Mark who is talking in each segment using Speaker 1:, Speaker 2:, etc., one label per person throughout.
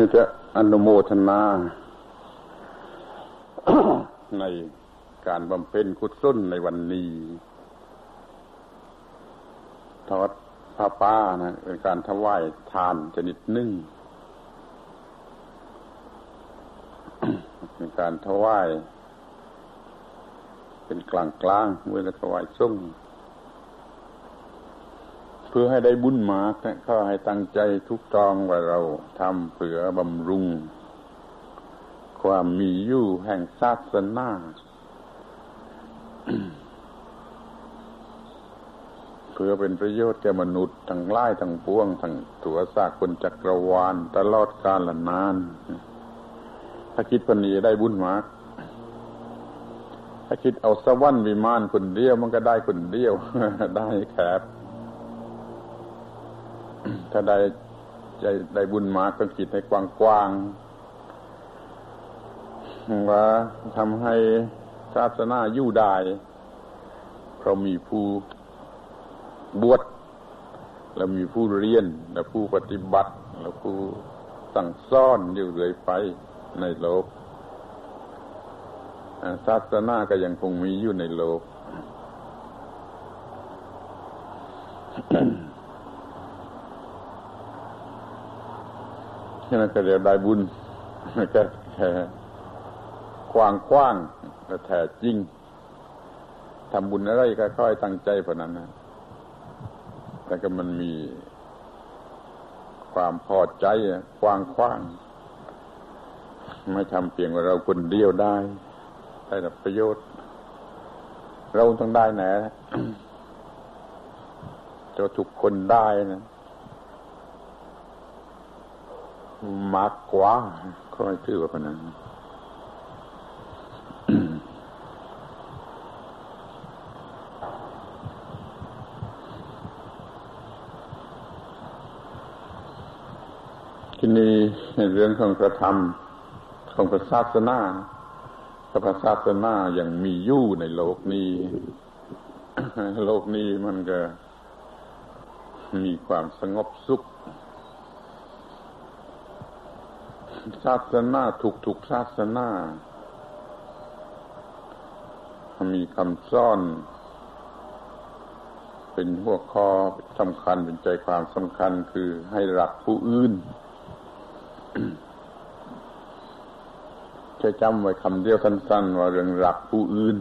Speaker 1: นี่จะอนุโมทนา ในการบำเพ็ญกุศลในวันนี้ทอดผ้าป้านะเป็นการถวายทานชนิดหนึ่งเป็นการถวายเป็นกลางกลางเวลาถวายส้ม เพื่อให้ได้บุญมากก็ให้ตั้งใจทุกตองว่าเราทำเพื่อบำรุง ความมีอยู่แห่งศาสนาเพื่อเป็นประโยชน์แก่มนุษย์ทั้งหลายทั้งปวงทั้งตัวสากคนจักรวาลตลอดกาลนาน ถ้าคิดปณีได้บุญมาก ถ้าคิดเอาสวรรค์วิมานคนเดียวมันก็ได้คนเดียวได้แคบ ถ้าได้ใจได้บุญมากก็คิดให้กว้างๆว่าทำให้ศาสนาอยู่ได้เพราะมีผู้บวชแล้วมีผู้เรียนและผู้ปฏิบัติ แล้วผู้สั่งซ่อนอยู่เรื่อยไปในโลกศาสนาก็ยังคงมีอยู่ในโลก นั่นก็เรียกได้บุญแค่แค่กว้างกว้างและแท้จริงทำบุญอะไรก็ค่อยตั้งใจพอนั้นนะแต่ก็มันมีความพอใจกว้างกว้างไม่ทำเพียงว่าเราคนเดียวได้ ได้รับประโยชน์ เราต้องได้แหนจะทุกคนได้นะ มากกว่าก็ไม่ชื่อว่าคนนั้นที่นี่เรื่องของพระธรรมของพระศาสนาพระศาสนาอย่างมีอยู่ในโลกนี้ โลกนี้มันก็มีความสงบสุข ศาสนาถูกถูกศาสนา มีคำซ่อน เป็นหัวข้อสำคัญเป็นใจความสำคัญคือให้รักผู้อื่นจะจำไว้คำเดียวสั้นๆว่าเรื่องรักผู้อื่น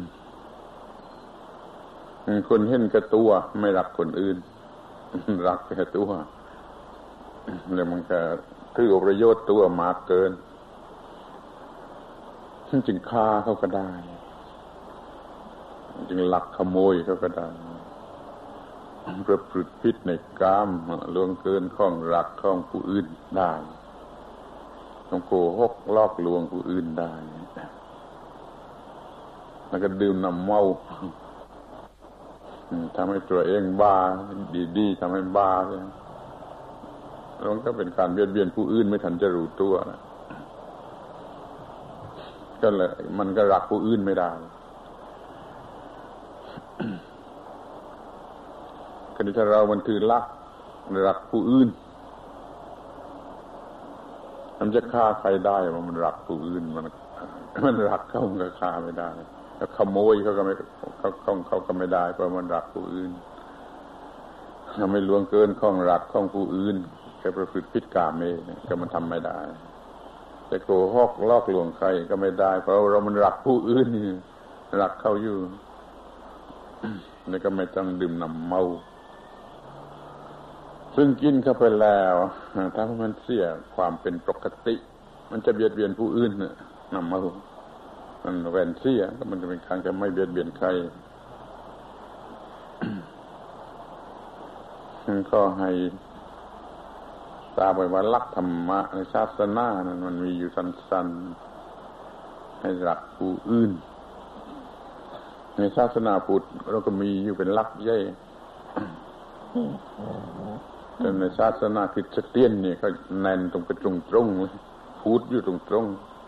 Speaker 1: คนเห็นกระตัว ไม่รักคนอื่น รักแค่ตัวแล้วมันก็ คือประโยชน์ตัวมากเกินจึงฆ่าเขาก็ได้ จึงหลักขโมยเขาก็ได้ประพฤติพิษในกามล่วงเกินข้องรักข้องผู้อื่นได้ต้องโกหกลอกลวงผู้อื่นได้ แล้วก็ดื่มน้ำเมาทำให้ตัวเองบ้าดีๆทำให้บ้าเลย มันก็เป็นการเบียดเบียนผู้อื่นไม่ทันจะรู้ตัวนะก็เลยมันก็รักผู้อื่นไม่ได้คดีถ้าเรามันคือรักรักผู้อื่น มันจะฆ่าใครได้ว่ามันรักผู้อื่น มัน มันรักเขามันก็ฆ่าไม่ได้แล้วขโมยเขาก็ไม่เขาเขาเขาก็ไม่ได้เพราะมันรักผู้อื่นทำไม่ล่วงเกินข้องรักข้องผู้อื่น แค่ประพฤติพิษกาเมก็มันทำไม่ได้จะโกหกลอกลวงใครก็ไม่ได้ เพราะเรามันรักผู้อื่นรักเขาอยู่นี่ก็ไม่ต้องดื่มน้ำเมา ซึ่งกินเข้าไปแล้วถ้ามันเสียความเป็นปกติ มันจะเบียดเบียนผู้อื่นน้ำเมา มันแวนเสียก็มันจะเป็นทางจะไม่เบียดเบียนใครก็ให้ ทราบไว้ว่าลักธรรมะในศาสนานั้นมันมีอยู่สั้นๆ ให้รักผู้อื่น ในศาสนาพุทธเราก็มีอยู่เป็นลักใหญ่แต่ในศาสนาคริสเตียนเนี่ยเขาแน่นตรงไปตรงๆพูดอยู่ตรง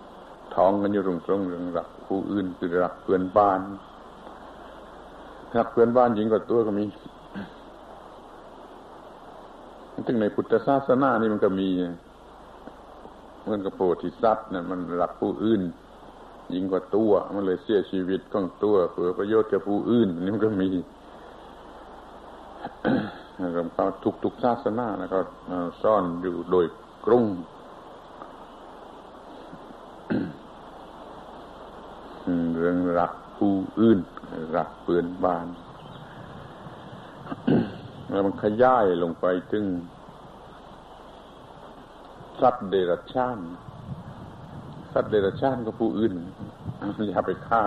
Speaker 1: ๆท้องกันอยู่ตรงๆเรื่องรักผู้อื่นคือรักเพื่อนบ้านรักเพื่อนบ้านหญิงกว่าตัวก็มี ซึ่งในพุทธศาสนานี่มันก็มีเหมือนกับโพธิสัตว์เนี่ยมันรักผู้อื่นยิ่งกว่าตัวมันเลยเสียชีวิตของตัวเพื่อประโยชน์แก่ผู้อื่น นี่มันก็มีเขาทุกทุกศาสนานะก็ซ่อนอยู่โดยกรุงเรื่องรักผู้อื่น รักเปือนบ้าน แล้วมันขยายลงไปถึงสัตว์เดรัจฉานสัตว์เดรัจฉานก็ผู้อื่นอย่าไปฆ่า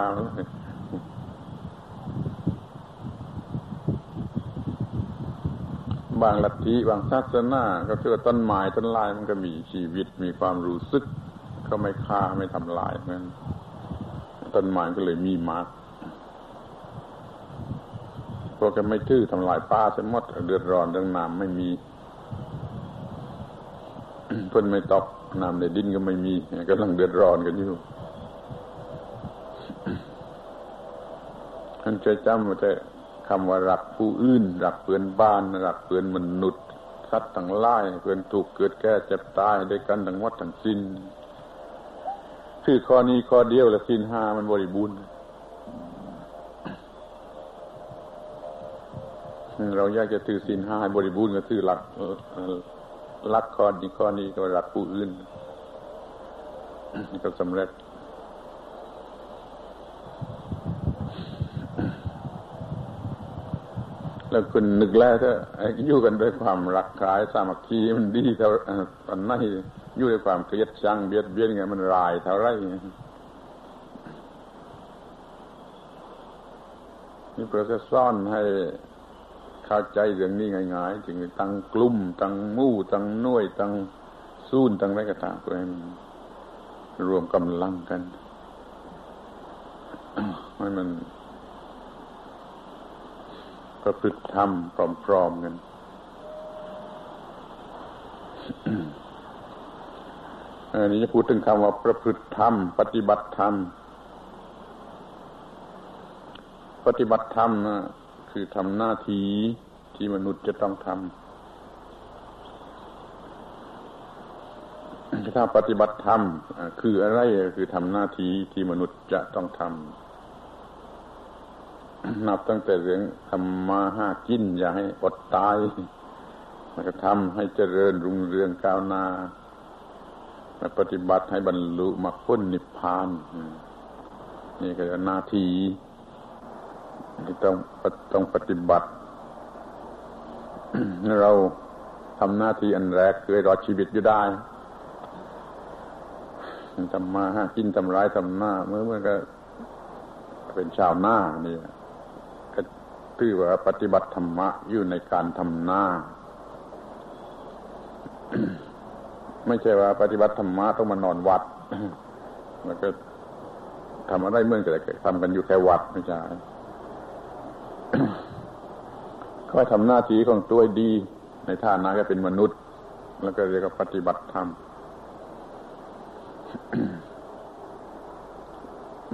Speaker 1: บางลัทธิบางศาสนาก็คือต้นไม้ต้นลายมันก็มีชีวิตมีความรู้สึกเขาไม่ฆ่าไม่ทำลายนั้นต้นไม้ก็เลยมีมาก พวกกันไม่ทื่อทำลายป้าเสียหมดเดือดร้อนเรื่องน้ำไม่มีเพิ่นไม่ตอกน้ำในดินก็ไม่มีกำลังเดือดร้อนกันอยู่ท่านใจจำว่าแต่คำว่ารักผู้อื่นรักเพื่อนบ้านรักเพื่อนมนุษย์สัตว์ทั้งหลายเพื่อนถูกเกิดแก่เจ็บตายด้วยกันทั้งวัดทั้งสิ้นคือข้อนี้ข้อเดียวและสิ้นห้ามันบริบูรณ์ เราอยากจะถือสินห้าบริบูรณ์ก็ถือหลักรักข้อนี้ข้อนี้ก็รักผู้อื่นก็สำเร็จแล้วคุณนึกแล้วถ้าอยู่กันด้วยความรักใคร่สามัคคีมันดีเท่าตอนนั้นอยู่ด้วยความเกลียดชังเบียดเบียนไงมันรายเท่าไรนี่เพระจะซ่อนให้ เข้าใจเรื่องนี้ง่ายๆถึงตั้งกลุ่มตั้งมู่ตั้งน่วยตั้งสู้นตั้งไรก็ตามเพื่อให้มันรวมกำลังกันให้มันประพฤติธรรมพร้อมๆกันอันนี้จะพูดถึงคำว่าประพฤติธรรม ปฏิบัติธรรม ปฏิบัติธรรมนะ คือทำหน้าที่ที่มนุษย์จะต้องทำถ้าปฏิบัติธรรมคืออะไรคือทำหน้าที่ที่มนุษย์จะต้องทำนับตั้งแต่เรื่องทำมาห้ากิน อย่าให้อดตายแล้วก็ทำให้เจริญรุ่งเรืองก้าวหน้าปฏิบัติให้บรรลุมรรคผลนิพพานนี่คือหน้าที่ ที่ต้องต้องปฏิบัติ เราทำหน้าที่อันแรกคือรอดชีวิตอยู่ได้ทำมาหากินทำร้ายทำหน้าเมื่อเมื่อก็เป็นชาวหน้านี่ก็ถือว่าปฏิบัติธรรมะอยู่ในการทำหน้า ไม่ใช่ว่า ปฏิบัติธรรมะต้องมานอนวัด แล้วก็ทำอะไรเมื่อกี้ทำกันอยู่แค่วัดไม่ใช่ ก็ทำหน้าที่ของตัวดี ในฐานะก็เป็นมนุษย์ แล้วก็เรียกว่าปฏิบัติธรรม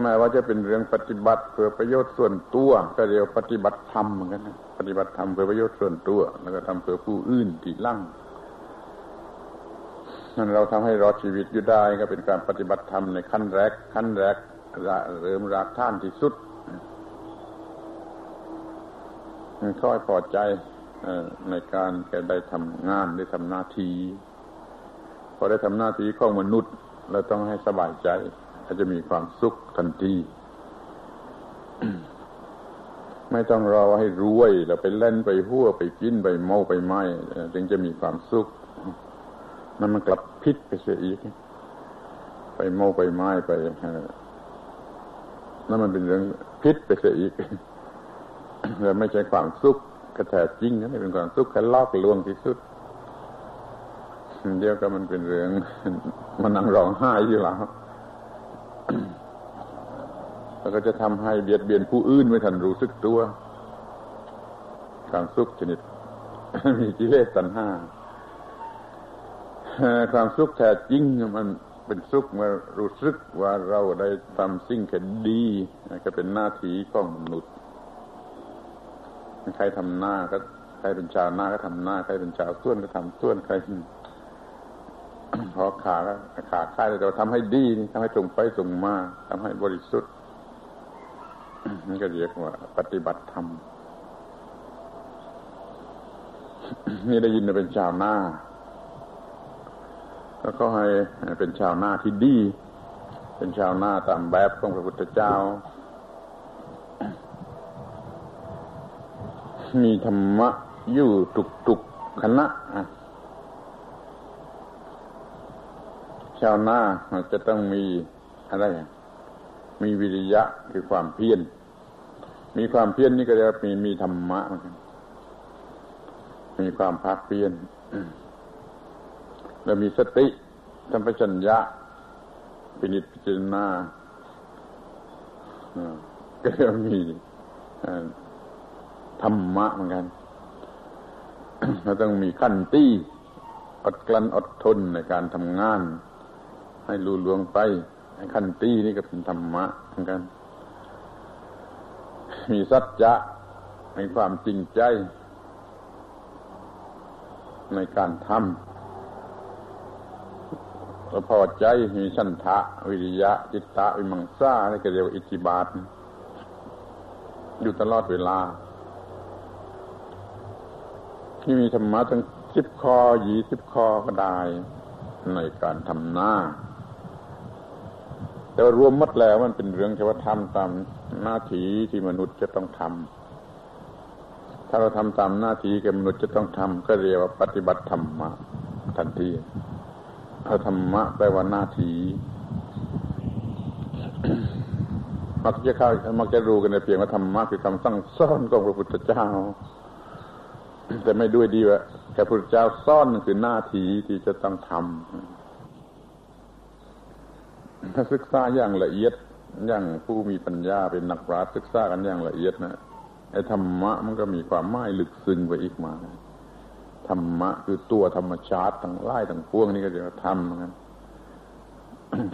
Speaker 1: แม้ว่าจะเป็นเรื่องปฏิบัติเพื่อประโยชน์ส่วนตัว ก็เรียกปฏิบัติธรรมเหมือนกันนะปฏิบัติธรรมเพื่อประโยชน์ส่วนตัว แล้วก็ทำเพื่อผู้อื่นที่ลั่งนั่นเราทำให้รอดชีวิตอยู่ได้ก็เป็นการปฏิบัติธรรมในขั้นแรก ขั้นแรกเริ่มรากท่านที่สุด ค่อยพอใจในการแกได้ทำงานได้ทำหน้าที่พอได้ทำหน้าที่ของมนุษย์เราต้องให้สบายใจก็จะมีความสุขทันทีไม่ต้องรอให้รวยแล้วไปเล่นไปหัวไปกินไปเมาไปไม้จึงจะมีความสุขมันมันกลับพิษไปเสียอีก ไปเมาไปไม้ไปนั่นมันเป็นเรื่องพิษไปเสียอีก แต่ไม่ใช่ความสุขกระแทกจริงนะเป็นความสุขแค่ลอกลวงที่สุดเดียวก็มันเป็นเรื่องมันนั่งร้องไห้อยู่แล้วแล้วก็จะทำให้เบียดเบียนผู้อื่นไม่ทันรู้สึกตัวความสุขชนิด มีกิเลสตัณห้าความสุขแท้จริงมันเป็นสุขเมื่อรู้สึกว่าเราได้ทำสิ่งแค่ดีก็เป็นหน้าที่ของมนุษย์ ใครทำหน้าก็ใครเป็นชาวหน้าก็ทำหน้าใครเป็นชาวส่วนก็ทำส่วนใครพอขาขาค่ายเราทำให้ดีทำให้ตรงไปตรงมาทำให้บริสุทธิ์นี่ก็เรียกว่า ปฏิบัติธรรมนี่ได้ยินเป็นชาวหน้าแล้วก็ให้เป็นชาวหน้าที่ดี เป็นชาวหน้าตามแบบของพระพุทธเจ้า มีธรรมะอยู่ตุกตุกคณะชาวนาจะต้องมีอะไร มีวิริยะคือความเพียร มีความเพียรนนี่ก็จะมีมีธรรมะเหมือนกัน มีความภาคเพียร แล้วมีสติสัมปชัญญะปินิจพิจารณาก็จะมี ธรรมะเหมือนกันเราต้องมีขั้นตี้อดกลั้นอดทนในการทำงาน ให้รู้ลวงไปขั้นตีนี่ก็เป็นธรรมะเหมือนกัน มีสัจจะมีความจริงใจ ในการทำแล้วพอใจมีชันทะ วิริยะ จิตตะวิมังสานี่ก็เรียกว่าอิทธิบาทอยู่ตลอดเวลา ที่มีธรรมะทั้งสิบคอยี่สิบคอก็ได้ในการทำหน้า แต่ว่ารวมมัดแล้วมันเป็นเรื่องเฉพาะทำตามหน้าที่ที่มนุษย์จะต้องทำถ้าเราทำตามหน้าที่กับมนุษย์จะต้องทำก็เรียกว่าปฏิบัติธรรมะทันทีเอาธรรมะแปลว่าหน้าที่มักจะเข้ามักจะรู้กันในเพียงว่าธรรมะคือคำสั่งสอนของพระพุทธเจ้า แต่ไม่ด้วยดีว่าแค่พระพุทธเจ้าซ่อนคือหน้าที่ที่จะต้องทำถ้าศึกษาอย่างละเอียดอย่างผู้มีปัญญาเป็นนักปราชญ์ศึกษากันอย่างละเอียดนะไอ้ธรรมะมันก็มีความหมายลึกซึ้งไปอีกมาธรรมะคือตัวธรรมชาติทั้งไล่ทั้งพวงนี่ก็จะทำเหมือนกัน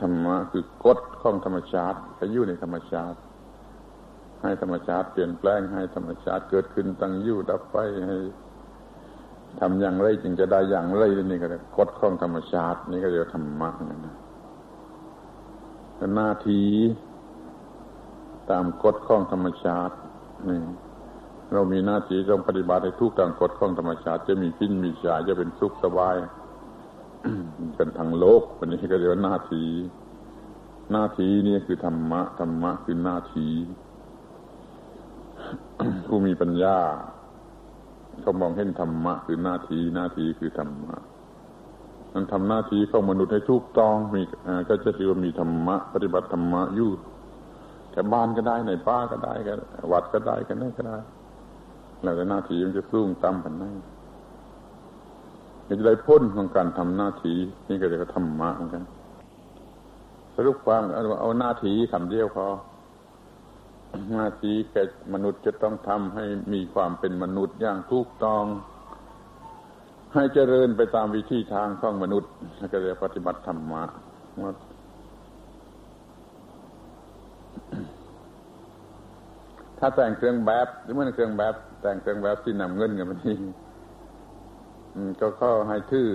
Speaker 1: ธรรมะคือกฎของธรรมชาติไปอยู่ในธรรมชาติ ให้ธรรมชาติเปลี่ยนแปลงให้ธรรมชาติเกิดขึ้นตั้งอยู่ดับไปให้ ทำอย่างไรจึงจะได้อย่างไรนี่ก็กฎของธรรมชาติ นี่ก็เรียกธรรมะนะหน้าที่ตามกฎข้องธรรมชาตินี่เรามีหน้าที่ต้องปฏิบัติให้ทุกตามกฎข้องธรรมชาติ จะมีพินมีชาจะเป็นสุขสบายเป็นทางโลกวันนี้ก็เรียกว่าหน้าที่หน้าที่นี่คือธรรมะธรรมะคือหน้าที่ผู้มีปัญญา เขามองเห็นธรรมะคือหน้าที่หน้าที่คือธรรมะมันทำหน้าที่ของมนุษย์ให้ถูกต้องมีก็จะถือว่ามีธรรมะ ปฏิบัติธรรมะอยู่แต่บ้านก็ได้ในป้าก็ได้กันวัดก็ได้กันไหนก็ได้แล้วแต่หน้าที่มันจะสูงต่ำกันไหนมันจะได้พ้นของการทำหน้าที่นี่ก็เรียกว่าธรรมะเหมือนกันสรุปความเอาหน้าที่คำเดียวพอ หน้าที่แก่มนุษย์จะต้องทำให้มีความเป็นมนุษย์อย่างถูกต้อง ให้เจริญไปตามวิธีทางของมนุษย์ก็เรียกปฏิบัติธรรมะถ้าแต่งเครื่องแบบหรือไมันเครื่องแบบ แต่งเครื่องแบบที่นำเงินกันมันนี่ก็ข้อให้ทื่อ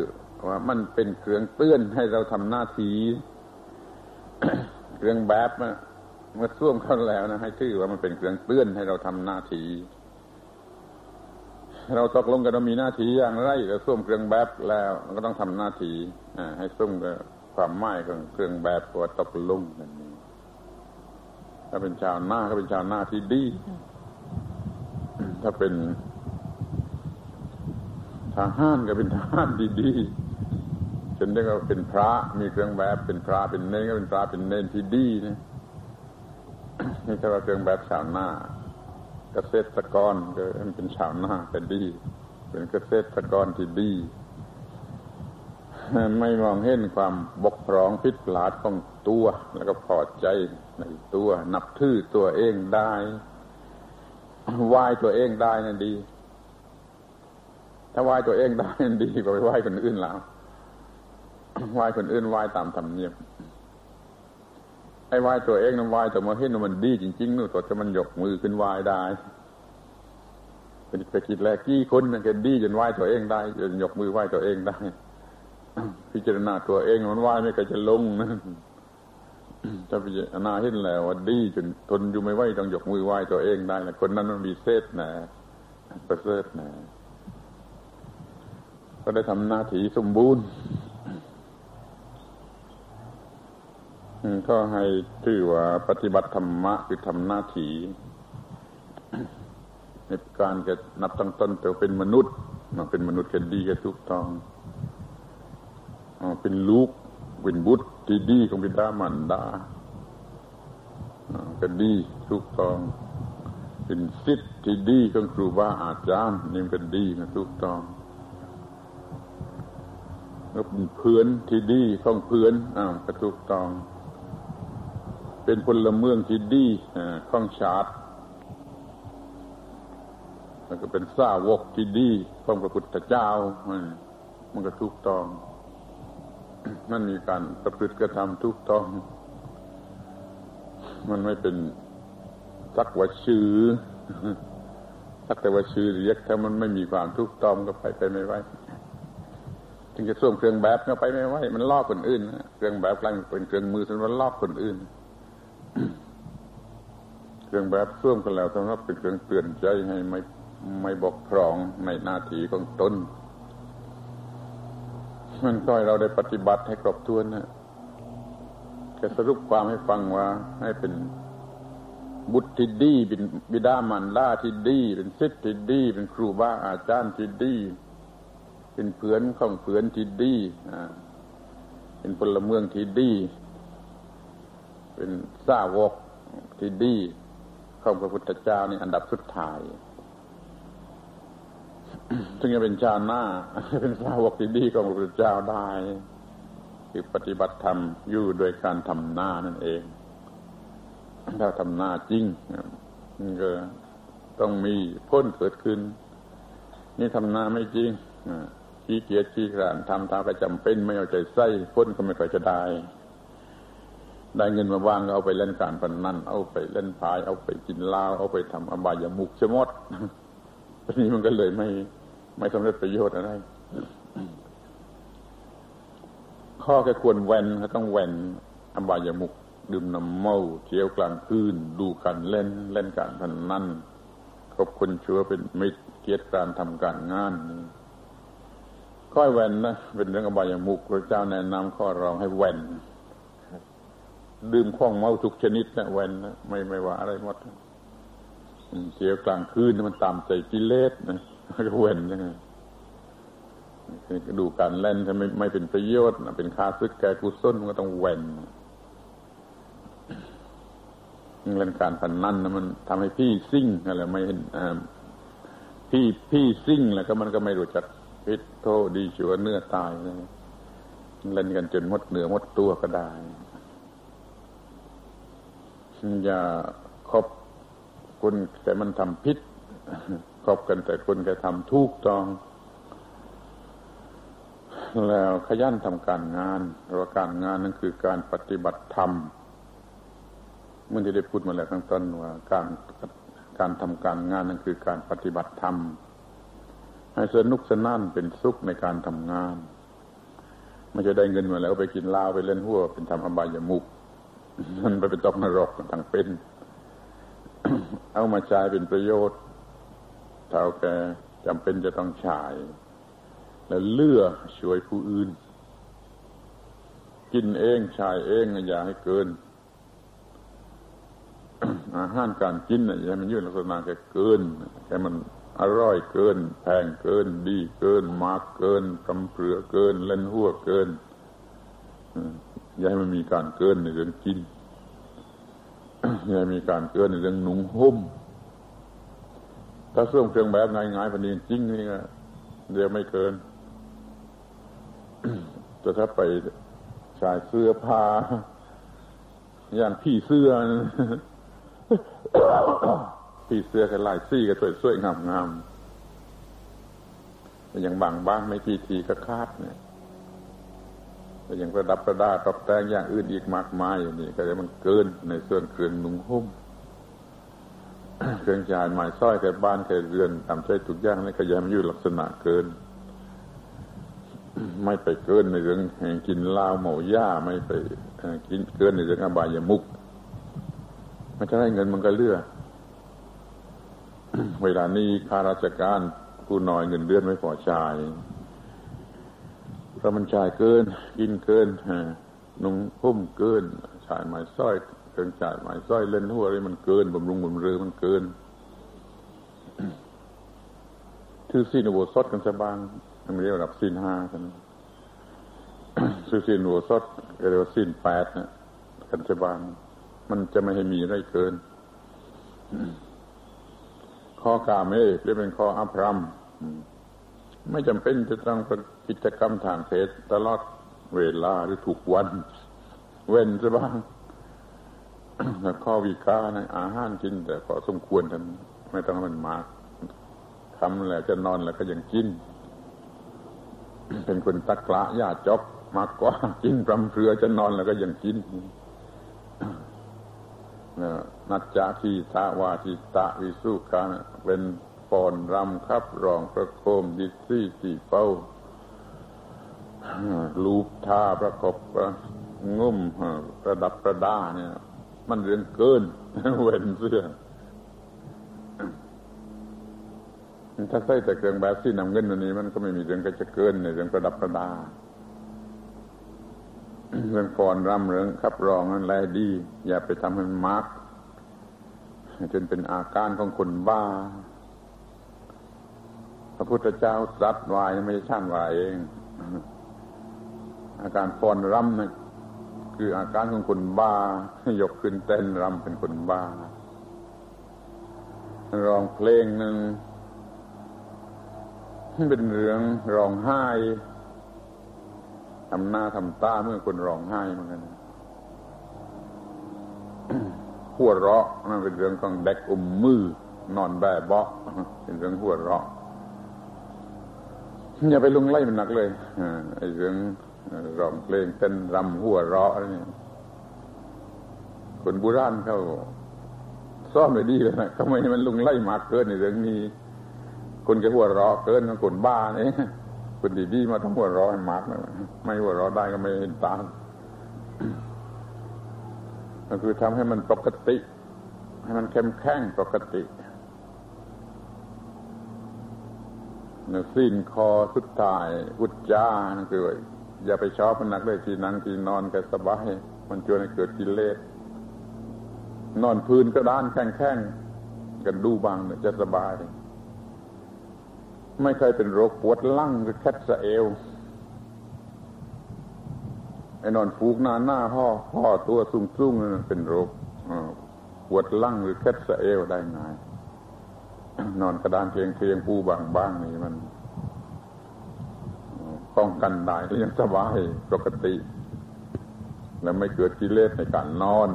Speaker 1: ว่ามันเป็นเครื่องเตือนให้เราทำหน้าที่เครื่องแบบ เมื่อส่วมเข้าแล้วนะให้ทื่อว่ามันเป็นเครื่องเตือนให้เราทำหน้าที่เราตกลงกันเรามีหน้าที่อย่างไรเราส้วมเครื่องแบบแล้วมันก็ต้องทำหน้าที่ให้ส้วมกับความหมายของเครื่องแบบตัวตกลงกันนี้ถ้าเป็นชาวหน้าก็เป็นชาวหน้าที่ดี ถ้าเป็นทหารก็เป็นทหารดีๆจนได้ก็เป็นพระมีเครื่องแบบเป็นพระเป็นเน้นก็เป็นพระเป็นเน้นที่ดีนะ นี่ถ้าว่าเรื่องแบบชาวนาเกษตรกรก็เป็นชาวนาเป็นดี เป็นเกษตรกรที่ดี ไม่มองเห็นความบกพร่องพิษหลาดของตัว แล้วก็พอใจในตัว นับถือตัวเองได้ไหวตัวเองได้นั่นดี ถ้าไหวตัวเองได้นั่นดีกว่าไปไหวคนอื่นแล้วไหวคนอื่นไหวตามธรรมเนียม ไอ้วายตัวเองน้ำวายแต่มาเห็นมันดีจริงๆนู่นตัวจะมันยกมือขึ้นวายได้เป็นไปคิดแรกกี่คนมันก็ดีจนวายตัวเองได้จนยกมือไหวตัวเองได้ พิจารณาตัวเองมันว่ายไม่เคยจะลงนะถ้าพิจารณาเห็นแล้วว่าดีจนทนอยู่ไม่ไหวต้องยกมือไหวตัวเองได้ละคนนั้นมันมีเศษแนะประเสริฐแนะก็ได้ทำหน้าที่สมบูรณ์ ก็ให้ชื่อว่าปฏิบัติธรรมะคือทำหน้าที่ในการจะนับตั้งต้นแต่เป็นมนุษย์มาเป็นมนุษย์กันดีกันทุกต้องเป็นลูกเป็นบุตรที่ดีของบิดามันดาก็ดีทุกต้อง เป็นสิทธิ์ที่ดีของครูบาอาจารย์นี่ก็ดีนะทุกต้องแล้วเป็นเพื่อนที่ดีของเพื่อนอ้าวก็ทุกต้อง เป็นพลเมืองที่ดีของชาติแล้วก็เป็นสาวกที่ดีของพระพุทธเจ้า มันมันก็ทุกต้อง มันมีการประพฤติกระทำทุกต้อง มันไม่เป็นสักว่าชื่อสักแต่ว่าชื่อเรียกถ้ามันไม่มีความทุกต้องก็ไปไปไม่ไหวถึงจะส่วมเครื่องแบบก็ไปไม่ไหวมันลอกคนอื่นเครื่องแบบกลายเป็นเครื่องมือสำหรับลอกคนอื่น เครื่องแบบส่วมกันแล้วสำหรับเป็นเครื่องเตือนใจให้ไม่ไม่บกพร่องในหน้าที่ของตนมันก็ให้เราได้ปฏิบัติให้ครบถ้วนนะจะสรุปความให้ฟังว่า ให้เป็นบุตรที่ดีเป็นบิดามารดาที่ดีเป็นศิษย์ที่ดีเป็นครูบาอาจารย์ที่ดีเป็นเพื่อนของเพื่อนที่ดีเป็นพลเมืองที่ดี เป็นสาวกที่ดี ของพระพุทธเจ้านี่อันดับสุดท้ายถึงจะเป็นชาหน้าเป็นสาวกที่ดีของพระพุทธเจ้าได้ คือปฏิบัติธรรมอยู่โดยการทำหน้านั่นเอง ถ้าทำหน้าจริงมันก็ต้องมีพ้นเกิดขึ้น นี่ทำหน้าไม่จริงขี้เกียจขี้ขรานทำตามประจำเป็นไม่เอาใจใส่พ้นก็ไม่ค่อยจะได้ ได้เงินมาวางก็เอาไปเล่นการพนนันเอาไปเล่นพาย เอาไปกินเหล้าเอาไปทำอบายามุกเสมดทีนี้มันก็เลยไม่ไม่สำเร็จประโยชน์อะไร ข้อแค่ควรแวนก็ต้องแวนอบายามุกดื่มน้ำเมาเที่ยวกลางคืน ดูกันเล่นเล่นการพนนันคบคนชั่วเป็นมิตรเกียรติการทำการงานนี่ข้อแวนนะเป็นเรื่องอบายามุกพระเจ้าแนะนำข้อรองให้แวน ดื่มข้องเมาทุกชนิดนะแวนนะไม่ไม่ว่าอะไรหมดเที่ยวกลางคืนมันตามใจกิเลสนะก็เว้นยังไงดูการเล่นถ้าไม่ไม่เป็นประโยชน์นะเป็นคาซึกแก่กุศลมันก็ต้องเว้นเล่นการพนนันนะมันทำให้พี่ซิ่งอะไรไม่เห็นพี่พี่ซิ่งแล้วก็มันก็ไม่รู้จักพิษโทษดีชั่วเนื้อตายเลยเล่นกันจนหมดเนื้อหมดตัวก็ได้ อย่าคบคุณแต่มันทำพิษคบกันแต่คนกระทำทุกต้อง แล้วขยันทำการงานหรือว่าการงานนั่นคือการปฏิบัติธรรมเมื่อที่ได้พูดมาแล้วข้างต้นว่าการการทำการงานนั่นคือการปฏิบัติธรรมให้สนุกสนานเป็นสุขในการทำงาน ไม่จะได้เงินมาแล้วไปกินล้าไปเล่นหัวเป็นทำอบายามุก มันไปเป็นตกนรกทั้งเป็น เอามาใช้เป็นประโยชน์ เท่าแกจำเป็นจะต้องฉายแล้วเลือกช่วยผู้อื่น กินเองใชายเองอย่าให้เกิน อาหารการกินอย่ามันยืดลักษณะแกเกินแกมันอร่อยเกิน แพงเกิน ดีเกิน มากเกินกำเพือเกิน เล่นหัวเกิน อย่าให้มันมีการเกินในเรื่องกินอย่าให้มีการเกินในเรื่องหนุ่งห่มถ้าส่วมเครื่องแบบง่ายๆพันนี้จริงนี่เดี๋ยวไม่เกินแต่ถ้าไปชายเสื้อผ้าอย่างพี่เสื้อพี่เสื้อกันลายซี่ก็สวยสวยงามงามอย่างบางบ้านไม่ทีทีก็คาดเนี่ย แต่ย่างประดับประดาตกแต่งอย่างอื่นอีกมากมายอย่างนี้ก็จะมันเกินในส่วนเกินหนุ่งหุ้มเครื่องจ่ายหมายสร้อยแค่บ้านแค่เรือนทำใช้ทุกอย่างนี่ก็ยังอยู่ลักษณะเกิน ไม่ไปเกินในเรื่องกินเหล้าเมาหญ้าไม่ไปกินเกินในเรื่องอบายมุกมันจะได้เงินมันก็เลือกเวลานี้ข้าราชการผู้น้อยเงินเดือนไม่พอใช้ เพราะมันจ่ายเกิน กินเกินนุ่งพุ่มเกินจ่ายไม้สร้อยเครื่องจ่ายไม้สร้อยเล่นหัวอะไรมันเกินบำรุงบำเรอมันเกินถือซีนโวสดกันสบางมันเรียกว่าซีนห้ากันซื้อซีนโวสดเรียกว่าซีนแปดนะกันสบาง มันจะไม่ให้มีอะไรเกิน ข้อกาเมเรียกเป็นข้ออัพรัม ไม่จำเป็นจะต้องเป็นกิจกรรมทางเพศตลอดเวลาหรือถูกวัน เว้นซะบ้างข้อวิกานะอาหารกิน แต่พอสมควรกันไม่ต้องมันมากทำแล้วจะนอนแล้วก็ยังกิน เป็นคนตะกละญาจบมากกว่ากินปรำเพรือจะนอนแล้วก็ยังกินนัจจาทีตาวาทิตะวิสุกาเป็น ปอนรำครับรองประโคมดิซี่ตีเป้าลูปท่าประกบประงุ่มประดับประดาเนี่ย มันเรื่องเกิน เว้นเสื้อถ้าใส่แต่เครื่องแบบที่นำเงินวันนี้ มันก็ไม่มีเรื่องก็จะเกินในเรื่องประดับประดาเรื่องก่อนรำเรื่องขับรองนั่นแหละดี อย่าไปทำให้มันมากจนเป็นอาการของคนบ้า พระพุทธเจ้าสัตว์วายไม่ใช่ช่างวายเอง อาการฟอนรำนะคืออาการของคนบ้ายกขึ้นเต้นรำเป็นคนบ้าร้องเพลงหนึ่งเป็นเรื่องร้องไห้ทำหน้าทำตาเมื่อคนร้องไห้เหมือนกันหัวเราะนั่นเป็นเรื่องของเด็กอมมือนอนแบเบาะเป็นเรื่องหัวเราะ อย่าไปลุงไล่มันหนักเลยไอ้เรื่องร้องเพลงเต้นรำหัวเราะนี่คนบุราณเขาซ่อมไปดีเลยนะทำไมมันลุงไล่มากเกินในเรื่องนี้ คนแกหัวเราะเกินคนบ้าเนี่ยคนดีๆมาต้องหัวเราะหมากนะไม่หัวเราะได้ก็ไม่เห็นตามก็คือทำให้มันปกติ ให้มันเข้มแข็งปกติเนื้อ สิ้นคอสุดท้ายอุจจานั่นคืออย่าไปชอบมันหนักเลยที่นั่งที่นอนก็สบายมันจวนให้เกิดกิเลสนอนพื้นก็ด้านแข็งๆกันดูบางเนี่ยจะสบาย ไม่เคยเป็นโรคปวดลั่งหรือแคทสเอลไอ้นอนฟูกหน้าหน้าพ่อพ่อตัวซุ่งซุ่งเป็นโรคปวดลั่งหรือแคทสเอลได้ง่าย นอนกระดานเคียงเคียงปูบางบ้างนี่มันป้องกันได้ก็ยังสบายปกติ แล้วไม่เกิดกิเลสในการนอน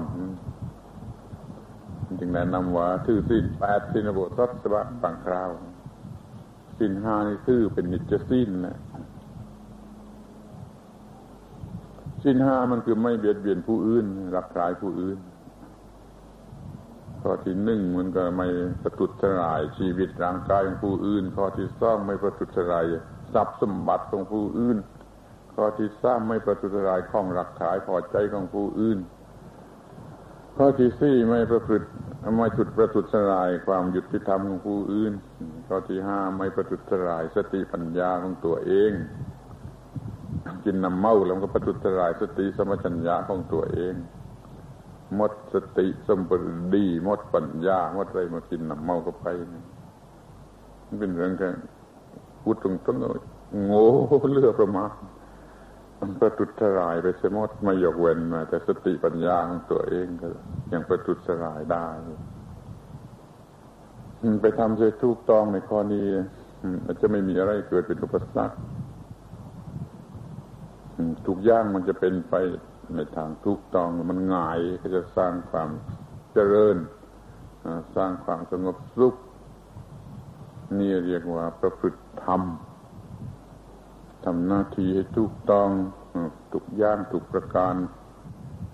Speaker 1: จึงแนะนำว่าทื่อสิ้นแปดสิ้นบทสัสบะบางคราว สิ้นห้านี่ทื่อเป็นนิจสิ้นนะสิ้นห้ามันคือไม่เบียดเบียนผู้อื่นรักษาผู้อื่น ข้อที่หนึ่งมันก็ไม่ประทุษร้ายชีวิตร่างกายของผู้อื่น ข้อที่สองไม่ประทุษร้ายทรัพย์สมบัติของผู้อื่น ข้อที่สามไม่ประทุษร้ายข้องรักขายพอใจของผู้อื่น ข้อที่สี่ไม่ประพฤติไม่ถุดประทุษร้ายความยุติธรรมของผู้อื่น ข้อที่ห้าไม่ประทุษร้ายสติปัญญาของตัวเองกินน้ำเมาแล้วก็ประทุษร้ายสติสมัชัญญาของตัวเอง หมดสติสมบูรณ์ดีหมดปัญญาหมดอะไรมากินน้ำเมาก็ไปมันเป็นเรื่องแค่พูดตรงๆโง่เลือประมาณประทุษรายไปเสียหมดไม่ยกเว้นมาแต่สติปัญญาของตัวเองก็ยังประทุษรายได้ไปทำเสียทุกตองในข้อนี้อาจจะไม่มีอะไรเกิดเป็นอุปสรรคทุกอย่างมันจะเป็นไป ในทางทุกตองมันง่ายก็จะสร้างความเจริญสร้างความสงบสุขนี่เรียกว่าประพฤติธรรมทำหน้าที่ให้ทุกต้องทุกย่างทุกประการ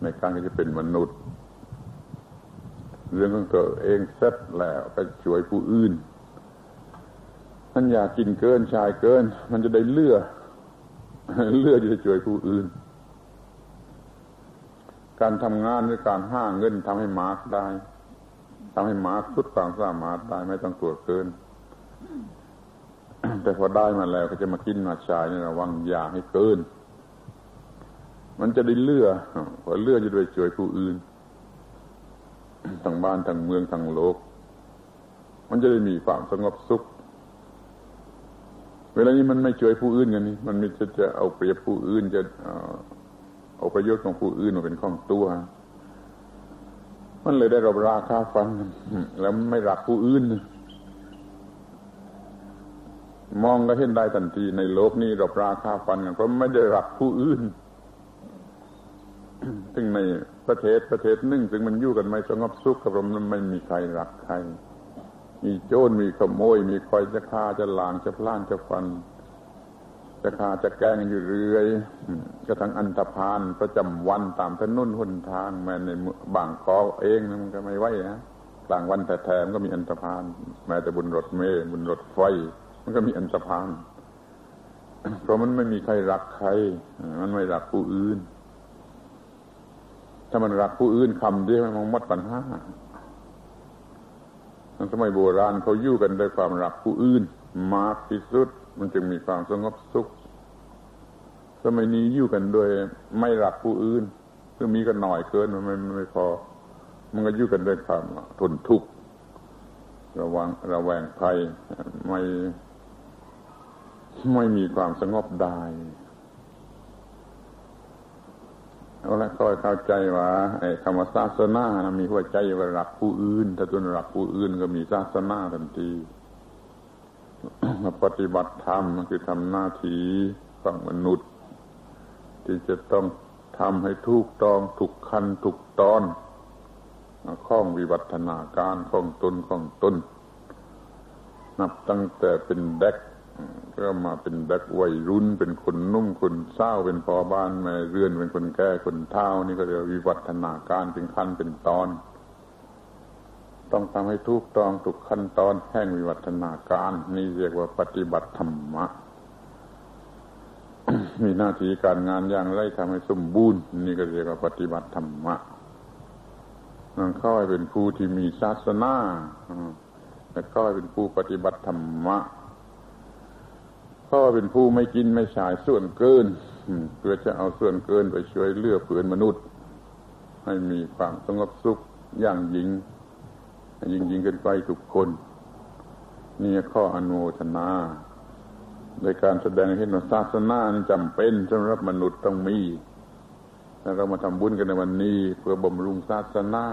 Speaker 1: ในการที่จะเป็นมนุษย์ เรื่องของตัวเองเสร็จแล้วไปช่วยผู้อื่นท่านอยากกินเกินชายเกิน มันจะได้เลือเลือจะช่วยผู้อื่น การทำงานหรือการห้าเงินทำให้มาร์กได้ทำให้มาร์กสุดความสามารถได้ไม่ต้องตัวเกิน แต่พอได้มาแล้วก็จะมากินมาชายนี่ระวังอย่าให้เกิน มันจะได้เลือพอเลือจะได้ช่วยผู้อื่นทั้งบ้านทั้งเมืองทั้งโลก มันจะได้มีความสงบสุข เวลานี้มันไม่ช่วยผู้อื่นกันนี่มันมจะจะเอาเปรียบผู้อื่นจะ เอาประโยชน์ของผู้อื่นมาเป็นของตัว มันเลยได้รับราคาฟัน แล้วไม่รักผู้อื่น มองก็เห็นได้ทันทีในโลกนี้รับราคาฟันกันเพราะไม่ได้รักผู้อื่นซึ่งในประเทศประเทศหนึ่งซึ่งมันอยู่กันไม่สงบสุขกับมันไม่มีใครรักใคร มีโจรมีขโมย มีคอยจะฆ่าจะลางจะพล่านจะฟัน จะฆ่าจะแกงอยู่เรื่อยกระทั่งอันธพาลประจำวันตามถนนหนทางแม้ในบางกอเองมันก็ไม่ไหวนะกลางวันแท้ๆมันก็มีอันธพาลแม้แต่บนรถเมล์บนรถไฟ มันก็มีอันธพาลเพราะมันไม่มีใครรักใคร มันไม่รักผู้อื่น ถ้ามันรักผู้อื่นคำเดียวมันมดปัญหาสมัยโบราณเขาอยู่กันด้วยความรักผู้อื่น มากที่สุด มันจึงมีความสงบสุข สมัยนี้อยู่กันโดยไม่รักผู้อื่นคือมีกันหน่อยเกินมันไม่ไม่พอ มันก็อยู่กันด้วยความทนทุกข์ระวังระแวงภัยไม่ไม่มีความสงบได้เอาละก็เข้าใจว่าไอ้คำว่าศาสนานะมีหัวใจว่ารักผู้อื่น ถ้าตัวรักผู้อื่นก็มีศาสนาทันที ปฏิบัติธรรมคือทำหน้าที่ฝั่งมนุษย์ ที่จะต้องทำให้ทุกตองถูกคันถูกตอนข้องวิวัฒนาการของตนของตนนับตั้งแต่เป็นเด็กก็มาเป็นเด็กวัยรุ่น เป็นคนนุ่มคนเศร้าเป็นพอบ้านแม่เรือนเป็นคนแก่คนเฒ่านี่ก็เรียกวิวัฒนาการเป็นขั้นเป็นตอน ต้องทำให้ทุกต้องถูกขั้นตอนแห่งวิวัฒนาการ นี่เรียกว่าปฏิบัติธรรมะ มีหน้าที่การงานอย่างไรทำให้สมบูรณ์นี่ก็เรียกว่าปฏิบัติธรรมะนั่นเข้าเป็นผู้ที่มีศาสนาแล้วก็เป็นผู้ปฏิบัติธรรมะเพราะว่าเป็นผู้ไม่กินไม่ฉายส่วนเกินเพื่อจะเอาส่วนเกินไปช่วยเลือกเพื่อมนุษย์ ให้มีความสงบสุขอย่างยิ่ง ยิ่งยิ่งกันไปทุกคน นี่ข้ออนุทนาในการแสดงให้หนศาสนานจำเป็นสำหรับมนุษย์ต้องมีแล้วเรามาทำบุญกันในวันนี้ เพื่อบำรุงศาสนา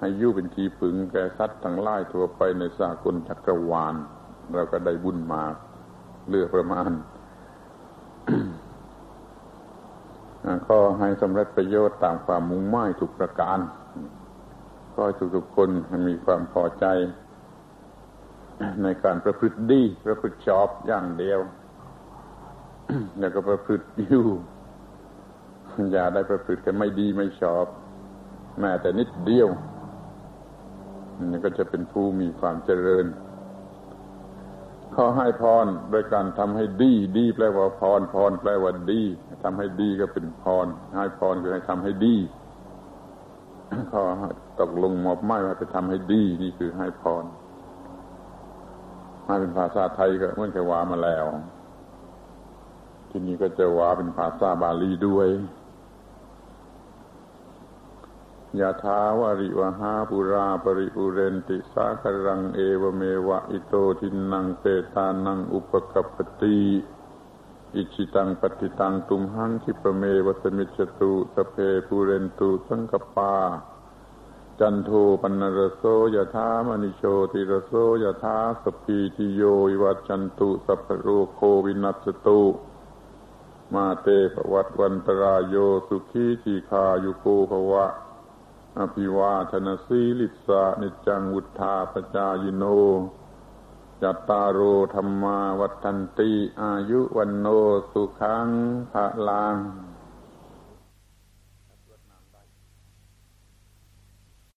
Speaker 1: ให้ยู่เป็นทีปึงแก่สัตว์ทั้งหลายทั่วไปในสากลจักรวาล เราก็ได้บุญมาเลือกประมาณก็ให้สำเร็จประโยชน์ตามความมุ่งหมั่นทุกประการ ก็ทุกๆคนมีความพอใจ ในการประพฤติดี ประพฤติชอบอย่างเดียว แล้วก็ประพฤติอยู่อย่าได้ประพฤติกันไม่ดีไม่ชอบ แม้แต่นิดเดียวนี่ก็จะเป็นผู้มีความเจริญขาให้พรโดยการทำให้ดี ดีแปลว่าพรพรแปลว่าดีทำให้ดีก็เป็นพรให้พรคือให้ทำให้ดี เขาตกลงมอบหมายว่าจะทำให้ดีนี่คือให้พรมาเป็นภาษาไทยก็เมื่อแค่ว่ามาแล้ว ที่นี้ก็จะว่าเป็นภาษาบาลีด้วยยะถาวาริวหาปุราปริปุเรนติสาครังเอวเมวะอิโตทินังเปตานังอุปกปติ อิจฉิตังปัตถิตังตุมหัง ขิปปะเมวะ สะมิชฌะตุ สัพเพปูเรนตุสังกัปปา จันโทปัณณะระโส ยะถา มะณิโชติระโส ยะถาสัพพีติโย วิวัชชันตุสัพพะโรโควินัสสะตุมาเต ภะวัตวันตะราโยสุขีทีฆายุโก ภะวะ อะภิวาทะนะสีลิสสะ นิจจังวุฑฒาปะจายิโน จัตตารูธรรมาวัตันติ อายุวันโนสุขังภะลัง